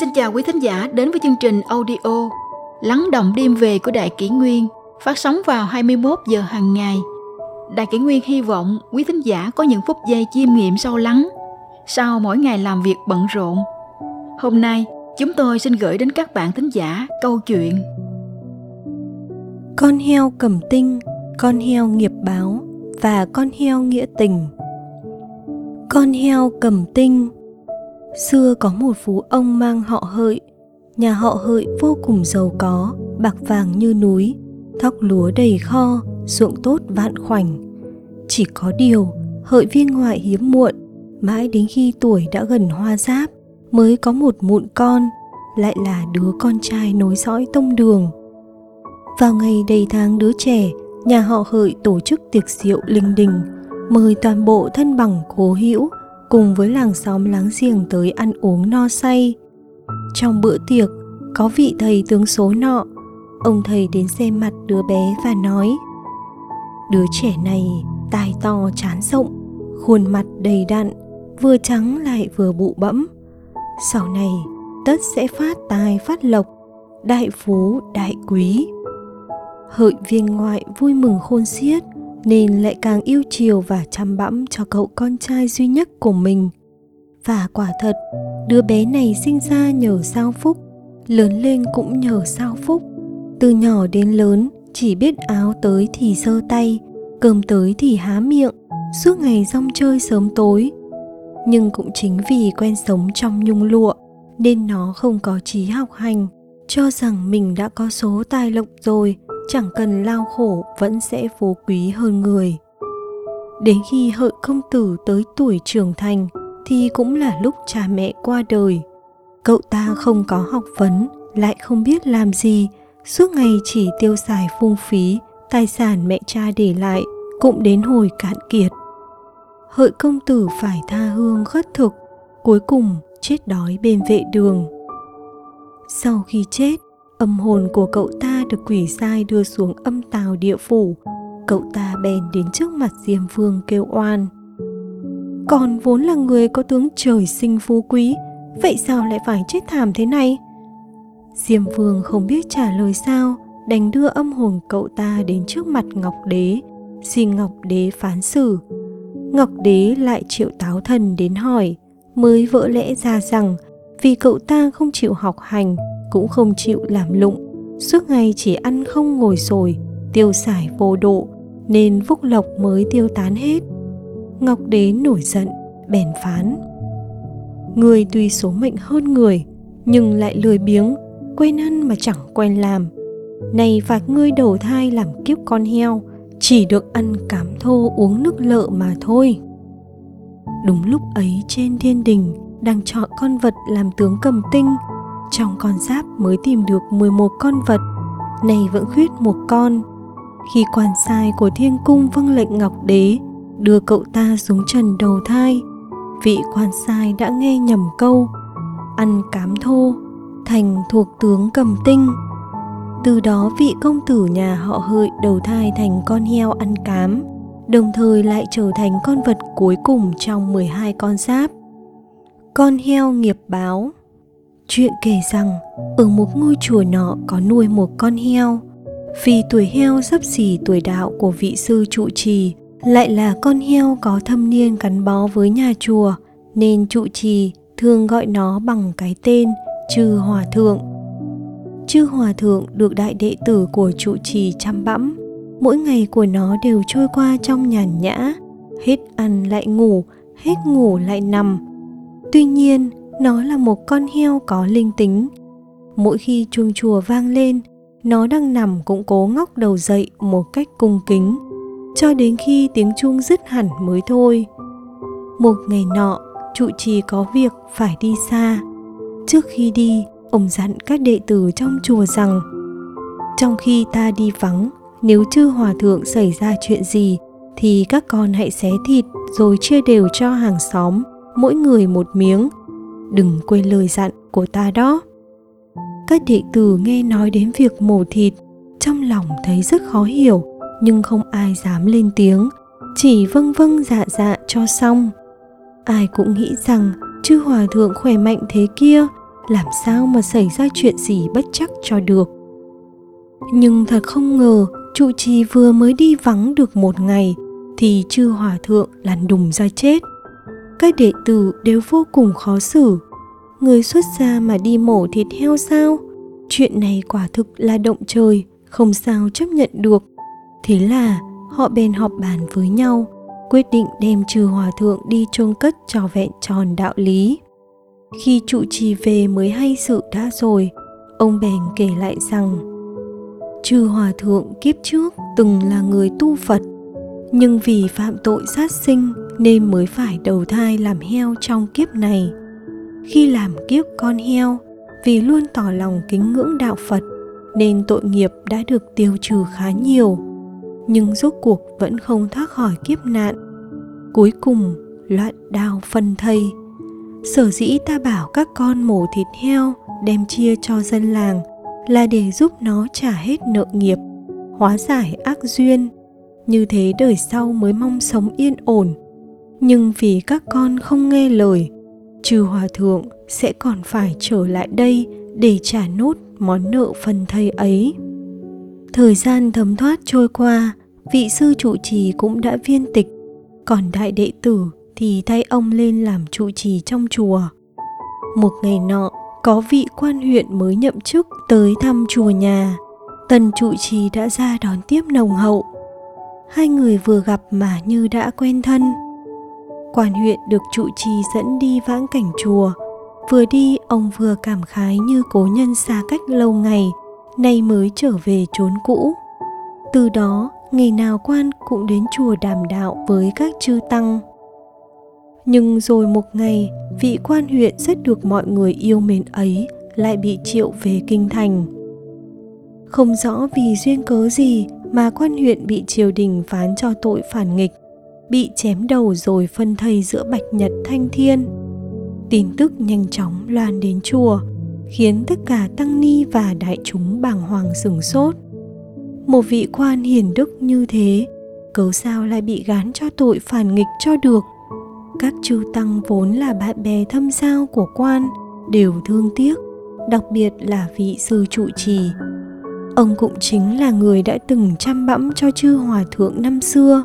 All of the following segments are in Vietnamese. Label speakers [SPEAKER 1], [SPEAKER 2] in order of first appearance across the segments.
[SPEAKER 1] Xin chào quý thính giả đến với chương trình audio Lắng động đêm về của Đại Kỷ Nguyên phát sóng vào 21 giờ hàng ngày. Đại Kỷ Nguyên hy vọng quý thính giả có những phút giây chiêm nghiệm sâu lắng sau mỗi ngày làm việc bận rộn. Hôm nay, chúng tôi xin gửi đến các bạn thính giả câu chuyện
[SPEAKER 2] Con heo cầm tinh, con heo nghiệp báo và con heo nghĩa tình. Con heo cầm tinh Xưa có một phú ông mang họ hợi. Nhà họ hợi vô cùng giàu có, Bạc vàng như núi, Thóc lúa đầy kho, Ruộng tốt vạn khoảnh. Chỉ có điều, Hợi viên ngoại hiếm muộn, Mãi đến khi tuổi đã gần hoa giáp, Mới có một mụn con, Lại là đứa con trai nối dõi tông đường. Vào ngày đầy tháng đứa trẻ, Nhà họ hợi tổ chức tiệc rượu linh đình, Mời toàn bộ thân bằng cố hữu cùng với làng xóm láng giềng tới ăn uống no say. Trong bữa tiệc, có vị thầy tướng số nọ, ông thầy đến xem mặt đứa bé và nói Đứa trẻ này tai to chán rộng, khuôn mặt đầy đặn, vừa trắng lại vừa bụ bẫm. Sau này, tất sẽ phát tài phát lộc, đại phú đại quý. Hợi viên ngoại vui mừng khôn xiết, nên lại càng yêu chiều và chăm bẵm cho cậu con trai duy nhất của mình. Và quả thật, đứa bé này sinh ra nhờ sao phúc, lớn lên cũng nhờ sao phúc. Từ nhỏ đến lớn, chỉ biết áo tới thì giơ tay, cơm tới thì há miệng, suốt ngày rong chơi sớm tối. Nhưng cũng chính vì quen sống trong nhung lụa, nên nó không có trí học hành, cho rằng mình đã có số tài lộc rồi chẳng cần lao khổ, vẫn sẽ phú quý hơn người. Đến khi hợi công tử tới tuổi trưởng thành, thì cũng là lúc cha mẹ qua đời. Cậu ta không có học vấn, lại không biết làm gì, suốt ngày chỉ tiêu xài phung phí, tài sản mẹ cha để lại, cũng đến hồi cạn kiệt. Hợi công tử phải tha hương khất thực, cuối cùng chết đói bên vệ đường. Sau khi chết âm hồn của cậu ta được quỷ sai đưa xuống âm tào địa phủ. Cậu ta bèn đến trước mặt diêm vương kêu oan. Còn vốn là người có tướng trời sinh phú quý, vậy sao lại phải chết thảm thế này? Diêm vương không biết trả lời sao, đành đưa âm hồn cậu ta đến trước mặt ngọc đế, xin ngọc đế phán xử. Ngọc đế lại triệu táo thần đến hỏi, mới vỡ lẽ ra rằng vì cậu ta không chịu học hành cũng không chịu làm lụng. Suốt ngày chỉ ăn không ngồi sồi tiêu xài vô độ, nên phúc lộc mới tiêu tán hết. Ngọc đế nổi giận, bèn phán. Người tuy số mệnh hơn người, nhưng lại lười biếng quen ăn mà chẳng quen làm. Này phạt ngươi đầu thai làm kiếp con heo, chỉ được ăn cám thô uống nước lợ mà thôi. Đúng lúc ấy trên thiên đình đang chọn con vật làm tướng cầm tinh trong con giáp mới tìm được 11 con vật, này vẫn khuyết một con. Khi quan sai của thiên cung vâng lệnh Ngọc Đế đưa cậu ta xuống trần đầu thai, vị quan sai đã nghe nhầm câu ăn cám thô thành thuộc tướng cầm tinh. Từ đó vị công tử nhà họ hợi đầu thai thành con heo ăn cám đồng thời lại trở thành con vật cuối cùng trong 12 con giáp. Con heo nghiệp báo. Chuyện kể rằng ở một ngôi chùa nọ có nuôi một con heo. Vì tuổi heo sắp xỉ tuổi đạo của vị sư trụ trì, lại là con heo có thâm niên gắn bó với nhà chùa, nên trụ trì thường gọi nó bằng cái tên Chư Hòa Thượng. Chư Hòa Thượng được đại đệ tử của trụ trì chăm bẵm, mỗi ngày của nó đều trôi qua trong nhàn nhã, hết ăn lại ngủ, hết ngủ lại nằm. Tuy nhiên, nó là một con heo có linh tính. Mỗi khi chuông chùa vang lên, nó đang nằm cũng cố ngóc đầu dậy một cách cung kính. Cho đến khi tiếng chuông dứt hẳn mới thôi. Một ngày nọ, trụ trì có việc phải đi xa. Trước khi đi, ông dặn các đệ tử trong chùa rằng, trong khi ta đi vắng, nếu chư hòa thượng xảy ra chuyện gì, thì các con hãy xé thịt rồi chia đều cho hàng xóm, mỗi người một miếng đừng quên lời dặn của ta đó. Các đệ tử nghe nói đến việc mổ thịt, trong lòng thấy rất khó hiểu, nhưng không ai dám lên tiếng, chỉ vâng vâng dạ dạ cho xong. Ai cũng nghĩ rằng chư hòa thượng khỏe mạnh thế kia, làm sao mà xảy ra chuyện gì bất chắc cho được. Nhưng thật không ngờ, trụ trì vừa mới đi vắng được một ngày, thì chư hòa thượng lăn đùng ra chết các đệ tử đều vô cùng khó xử. Người xuất gia mà đi mổ thịt heo sao? Chuyện này quả thực là động trời, không sao chấp nhận được. Thế là, họ bèn họp bàn với nhau, quyết định đem trừ hòa thượng đi chôn cất cho vẹn tròn đạo lý. Khi trụ trì về mới hay sự đã rồi, ông bèn kể lại rằng, trừ hòa thượng kiếp trước từng là người tu phật nhưng vì phạm tội sát sinh nên mới phải đầu thai làm heo trong kiếp này. Khi làm kiếp con heo, vì luôn tỏ lòng kính ngưỡng đạo phật, nên tội nghiệp đã được tiêu trừ khá nhiều. Nhưng rốt cuộc vẫn không thoát khỏi kiếp nạn. Cuối cùng, loạn đao phân thây. Sở dĩ ta bảo các con mổ thịt heo, đem chia cho dân làng là để giúp nó trả hết nợ nghiệp, hóa giải ác duyên như thế đời sau mới mong sống yên ổn. Nhưng vì các con không nghe lời, chư hòa thượng sẽ còn phải trở lại đây để trả nốt món nợ phần thầy ấy. Thời gian thấm thoát trôi qua, vị sư trụ trì cũng đã viên tịch. Còn đại đệ tử thì thay ông lên làm trụ trì trong chùa. Một ngày nọ, có vị quan huyện mới nhậm chức tới thăm chùa nhà. Tần trụ trì đã ra đón tiếp nồng hậu hai người vừa gặp mà như đã quen thân. Quan huyện được trụ trì dẫn đi vãng cảnh chùa. Vừa đi, ông vừa cảm khái như cố nhân xa cách lâu ngày, nay mới trở về chốn cũ. Từ đó ngày nào quan cũng đến chùa đàm đạo với các chư tăng. Nhưng rồi một ngày, vị quan huyện rất được mọi người yêu mến ấy lại bị triệu về kinh thành. Không rõ vì duyên cớ gì mà quan huyện bị triều đình phán cho tội phản nghịch, bị chém đầu rồi phân thây giữa bạch nhật, thanh thiên. Tin tức nhanh chóng loan đến chùa, khiến tất cả tăng ni và đại chúng bàng hoàng sửng sốt. Một vị quan hiền đức như thế, cớ sao lại bị gán cho tội phản nghịch cho được? Các chư tăng vốn là bạn bè thâm giao của quan, đều thương tiếc, đặc biệt là vị sư trụ trì ông cũng chính là người đã từng chăm bẵm cho chư hòa thượng năm xưa.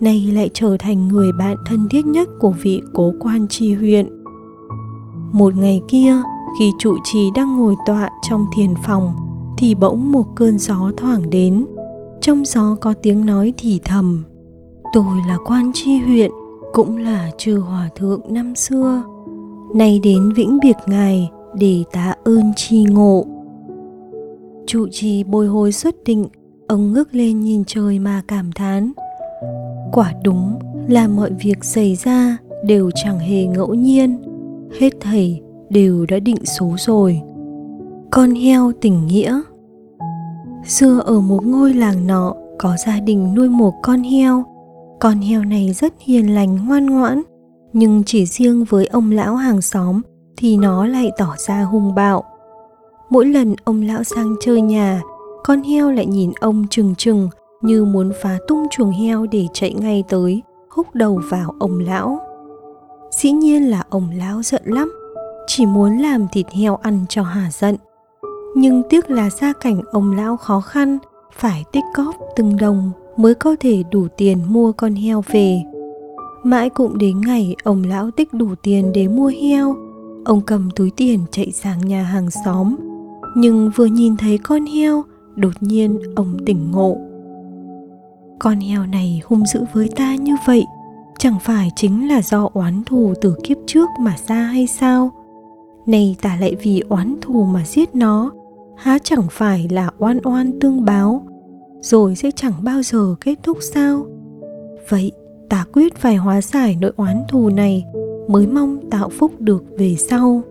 [SPEAKER 2] Nay lại trở thành người bạn thân thiết nhất của vị cố quan tri huyện. Một ngày kia, khi trụ trì đang ngồi tọa trong thiền phòng, thì bỗng một cơn gió thoảng đến. Trong gió có tiếng nói thì thầm, tôi là quan tri huyện, cũng là chư hòa thượng năm xưa. Nay đến vĩnh biệt ngài để tạ ơn tri ngộ trụ trì bồi hồi xuất định, ông ngước lên nhìn trời mà cảm thán. Quả đúng là mọi việc xảy ra đều chẳng hề ngẫu nhiên, hết thầy đều đã định số rồi. Con heo tình nghĩa. Xưa ở một ngôi làng nọ có gia đình nuôi một con heo. Con heo này rất hiền lành, ngoan ngoãn, nhưng chỉ riêng với ông lão hàng xóm thì nó lại tỏ ra hung bạo mỗi lần ông lão sang chơi nhà, con heo lại nhìn ông trừng trừng như muốn phá tung chuồng heo để chạy ngay tới, húc đầu vào ông lão. Dĩ nhiên là ông lão giận lắm, chỉ muốn làm thịt heo ăn cho hà giận. Nhưng tiếc là gia cảnh ông lão khó khăn, phải tích cóp từng đồng mới có thể đủ tiền mua con heo về. Mãi cũng đến ngày ông lão tích đủ tiền để mua heo, ông cầm túi tiền chạy sang nhà hàng xóm nhưng vừa nhìn thấy con heo, đột nhiên ông tỉnh ngộ. Con heo này hung dữ với ta như vậy, chẳng phải chính là do oán thù từ kiếp trước mà ra hay sao? Nay ta lại vì oán thù mà giết nó, há chẳng phải là oan oan tương báo? Rồi sẽ chẳng bao giờ kết thúc sao? Vậy ta quyết phải hóa giải nỗi oán thù này, mới mong tạo phúc được về sau.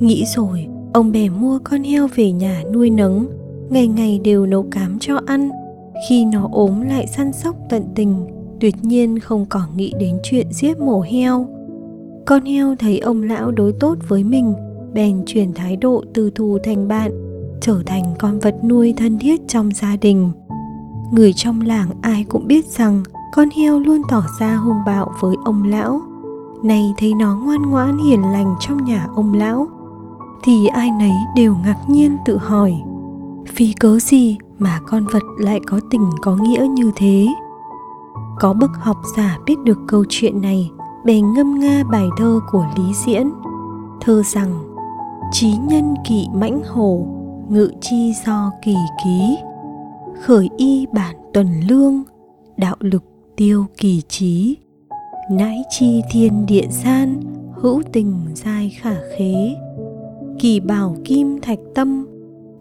[SPEAKER 2] Nghĩ rồi ông bè mua con heo về nhà nuôi nấng, ngày ngày đều nấu cám cho ăn. Khi nó ốm lại săn sóc tận tình, tuyệt nhiên không còn nghĩ đến chuyện giết mổ heo. Con heo thấy ông lão đối tốt với mình, bèn chuyển thái độ từ thù thành bạn, trở thành con vật nuôi thân thiết trong gia đình. Người trong làng ai cũng biết rằng con heo luôn tỏ ra hung bạo với ông lão. Nay thấy nó ngoan ngoãn hiền lành trong nhà ông lão thì ai nấy đều ngạc nhiên tự hỏi vì cớ gì mà con vật lại có tình có nghĩa như thế? Có bậc học giả biết được câu chuyện này bèn ngâm nga bài thơ của lý diễn, thơ rằng trí nhân kỵ mãnh hổ, ngự chi do kỳ ký. Khởi y bản tuần lương, đạo lực tiêu kỳ trí. Nãi chi thiên địa gian, hữu tình giai khả khế kỳ bảo kim thạch tâm,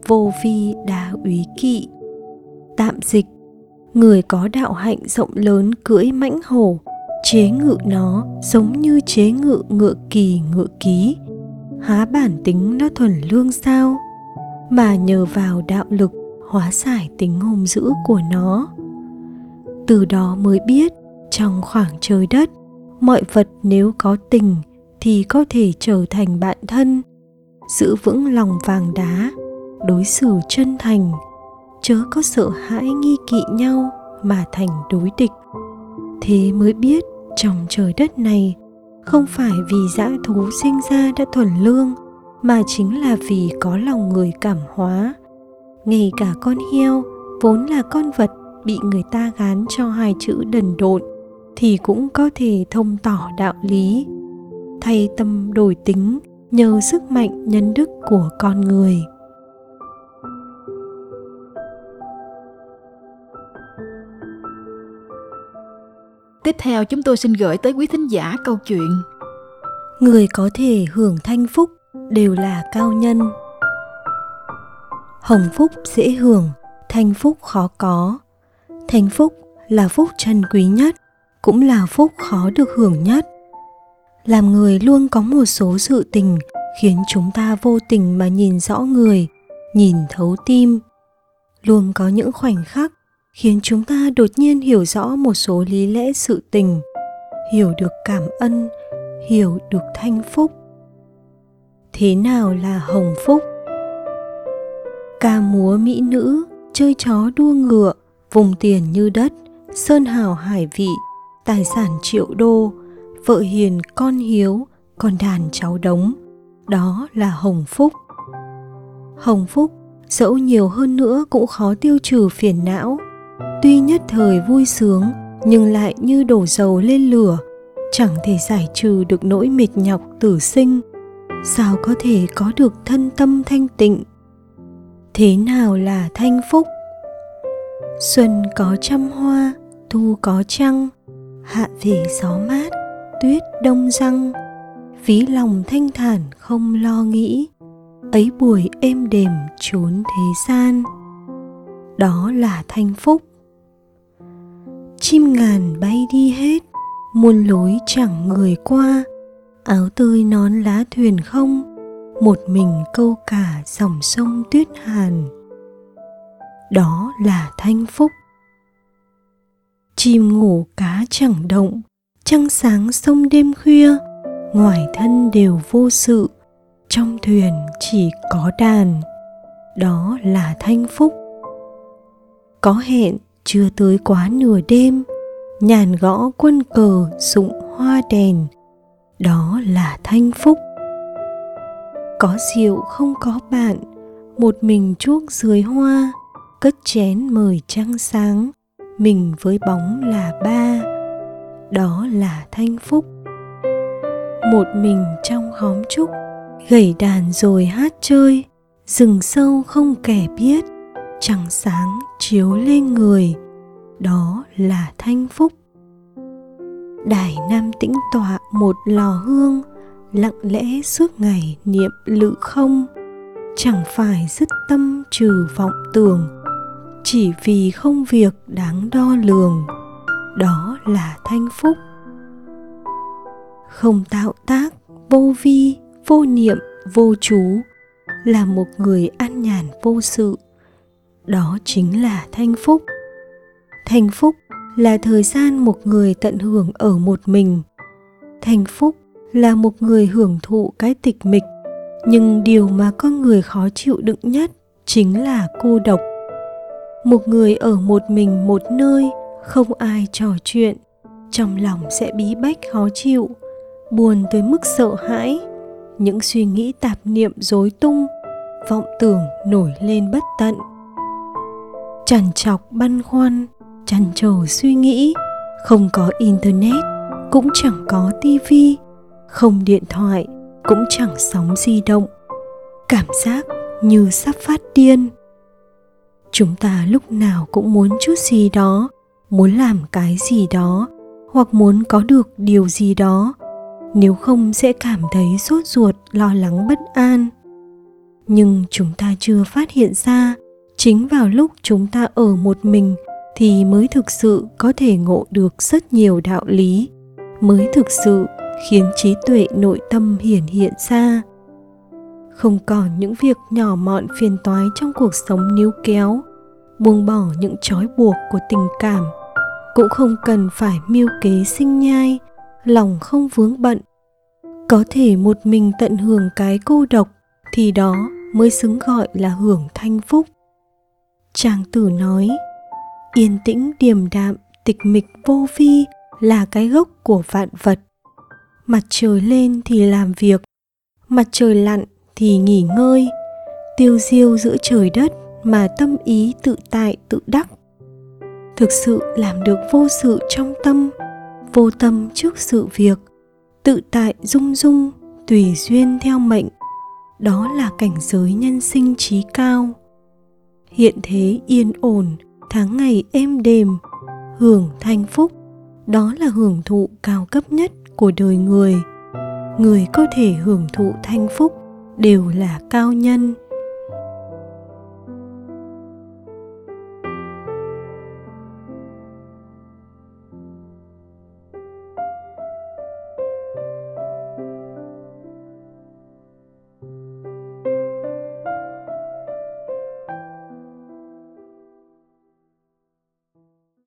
[SPEAKER 2] vô vi đá úy kỵ. Tạm dịch, người có đạo hạnh rộng lớn cưỡi mãnh hổ, chế ngự nó giống như chế ngự ngựa kỳ ngựa ký. Há bản tính nó thuần lương sao, mà nhờ vào đạo lực hóa giải tính hung dữ của nó. Từ đó mới biết, trong khoảng trời đất, mọi vật nếu có tình thì có thể trở thành bạn thân giữ vững lòng vàng đá, đối xử chân thành. Chớ có sợ hãi nghi kỵ nhau mà thành đối địch. Thế mới biết trong trời đất này không phải vì dã thú sinh ra đã thuần lương, mà chính là vì có lòng người cảm hóa. Ngay cả con heo, vốn là con vật bị người ta gán cho hai chữ đần độn, thì cũng có thể thông tỏ đạo lý. Thay tâm đổi tính nhờ sức mạnh nhân đức của con người
[SPEAKER 1] Tiếp theo chúng tôi xin gửi tới quý thính giả câu chuyện
[SPEAKER 2] Người có thể hưởng thanh phúc đều là cao nhân. Hồng phúc dễ hưởng, thanh phúc khó có. Thanh phúc là phúc trân quý nhất, cũng là phúc khó được hưởng nhất. Làm người luôn có một số sự tình khiến chúng ta vô tình mà nhìn rõ người, nhìn thấu tim. Luôn có những khoảnh khắc khiến chúng ta đột nhiên hiểu rõ một số lý lẽ sự tình hiểu được cảm ân hiểu được thanh phúc thế nào là hồng phúc ca múa mỹ nữ chơi chó đua ngựa vùng tiền như đất sơn hào hải vị tài sản triệu đô vợ hiền con hiếu, con đàn cháu đống. Đó là hồng phúc. Hồng phúc, dẫu nhiều hơn nữa cũng khó tiêu trừ phiền não. Tuy nhất thời vui sướng, nhưng lại như đổ dầu lên lửa. Chẳng thể giải trừ được nỗi mệt nhọc tử sinh. Sao có thể có được thân tâm thanh tịnh? Thế nào là thanh phúc? Xuân có trăm hoa, thu có trăng, hạ về gió mát tuyết đông răng ví lòng thanh thản không lo nghĩ. Ấy buổi êm đềm trốn thế gian, đó là thanh phúc. Chim ngàn bay đi hết, muôn lối chẳng người qua. Áo tươi nón lá thuyền không, một mình câu cả dòng sông tuyết hàn. Đó là thanh phúc. Chim ngủ cá chẳng động trăng sáng sông đêm khuya, ngoài thân đều vô sự. Trong thuyền chỉ có đàn, đó là thanh phúc. Có hẹn, chưa tới quá nửa đêm, nhàn gõ quân cờ sụng hoa đèn, đó là thanh phúc. Có rượu không có bạn, một mình chuốc dưới hoa, cất chén mời trăng sáng, mình với bóng là ba đó là thanh phúc. Một mình trong khóm trúc gảy đàn rồi hát chơi, rừng sâu không kẻ biết, trăng sáng chiếu lên người, đó là thanh phúc. Đài nam tĩnh tọa một lò hương, lặng lẽ suốt ngày niệm lự không. Chẳng phải dứt tâm trừ vọng tưởng, chỉ vì không việc đáng đo lường đó là thanh phúc không tạo tác vô vi vô niệm vô chú là một người an nhàn vô sự đó chính là thanh phúc Thanh phúc là thời gian một người tận hưởng ở một mình. Thanh phúc là một người hưởng thụ cái tịch mịch, nhưng điều mà con người khó chịu đựng nhất chính là cô độc. Một người ở một mình một nơi, không ai trò chuyện, trong lòng sẽ bí bách khó chịu, buồn tới mức sợ hãi, những suy nghĩ tạp niệm rối tung vọng tưởng nổi lên bất tận. Trằn trọc băn khoăn chăn trở suy nghĩ không có internet cũng chẳng có tivi không điện thoại cũng chẳng sóng di động. Cảm giác như sắp phát điên. Chúng ta lúc nào cũng muốn chút gì đó muốn làm cái gì đó, hoặc muốn có được điều gì đó, nếu không sẽ cảm thấy sốt ruột, lo lắng, bất an. Nhưng chúng ta chưa phát hiện ra, chính vào lúc chúng ta ở một mình thì mới thực sự có thể ngộ được rất nhiều đạo lý, mới thực sự khiến trí tuệ nội tâm hiển hiện ra. Không còn những việc nhỏ mọn phiền toái trong cuộc sống níu kéo, buông bỏ những trói buộc của tình cảm cũng không cần phải mưu kế sinh nhai, lòng không vướng bận. Có thể một mình tận hưởng cái cô độc thì đó mới xứng gọi là hưởng thanh phúc. Tràng tử nói, yên tĩnh, điềm đạm, tịch mịch vô vi là cái gốc của vạn vật. Mặt trời lên thì làm việc, mặt trời lặn thì nghỉ ngơi. Tiêu diêu giữa trời đất mà tâm ý tự tại tự đắc thực sự làm được vô sự trong tâm, vô tâm trước sự việc, tự tại dung dung tùy duyên theo mệnh. Đó là cảnh giới nhân sinh trí cao. Hiện thế yên ổn, tháng ngày êm đềm, hưởng thanh phúc, đó là hưởng thụ cao cấp nhất của đời người. Người có thể hưởng thụ thanh phúc đều là cao nhân.